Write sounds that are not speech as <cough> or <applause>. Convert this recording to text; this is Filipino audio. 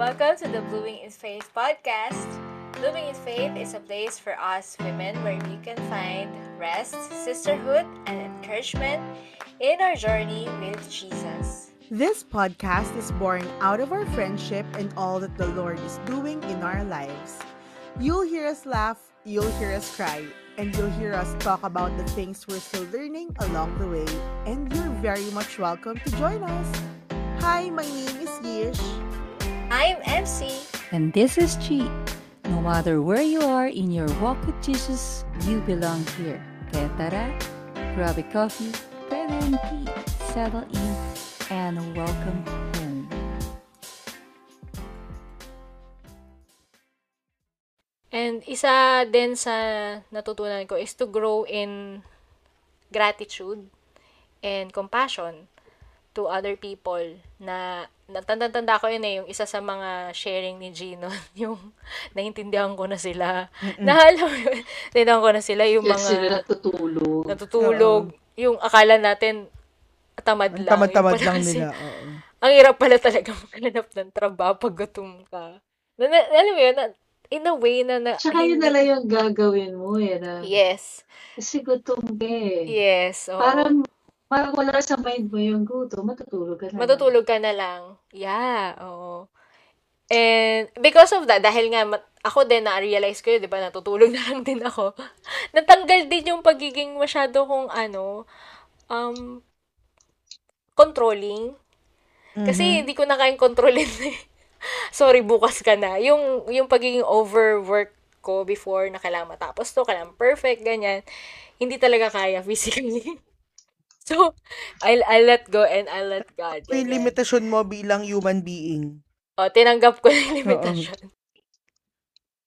Welcome to the Blooming in Faith podcast. Blooming in Faith is a place for us women where we can find rest, sisterhood, and encouragement in our journey with Jesus. This podcast is born out of our friendship and all that the Lord is doing in our lives. You'll hear us laugh, you'll hear us cry, and you'll hear us talk about the things we're still learning along the way. And you're very much welcome to join us. I'm MC. And this is Chi. No matter where you are in your walk with Jesus, you belong here. Kaya tara, grab a coffee, grab and tea, settle in, and welcome home. And isa din sa natutunan ko is to grow in gratitude and compassion to other people na natanda-tanda ko yun eh, yung isa sa mga sharing ni Gino, <laughs> yung naintindihan ko na sila. Nahala mo yun, naintindihan ko na sila, yung Yes, mga sila natutulog. natutulog, yung akala natin tamad Ang lang. tamad-tamad lang kasi, nila. Oo. Ang hirap pala talaga <laughs> maghanap ng trabaho pag gutom ka. Na, na, alam mo yun, na, in a way na... na Tsaka yun na lang yung gagawin mo eh. Na, Yes. Kasi gutom ka eh. Yes. oo. Parang, parang wala sa mind mo yung gutom, matutulog ka na. lang. Matutulog ka na lang. Yeah, oo. And because of that, dahil nga ako din na-realize ko yun, di ba, natutulog <laughs> na lang din ako. Natanggal din yung pagiging masyado kong ano, um, controlling. Kasi hindi ko na kayang kontrolin eh. <laughs> Sorry, bukas ka na. Yung, yung pagiging overwork ko before na kailangan matapos to, kailangan perfect, ganyan. Hindi talaga kaya <laughs> physically. So, I'll, I'll let go and I'll let God. May ganyan. limitasyon mo bilang human being. O, tinanggap ko yung limitasyon.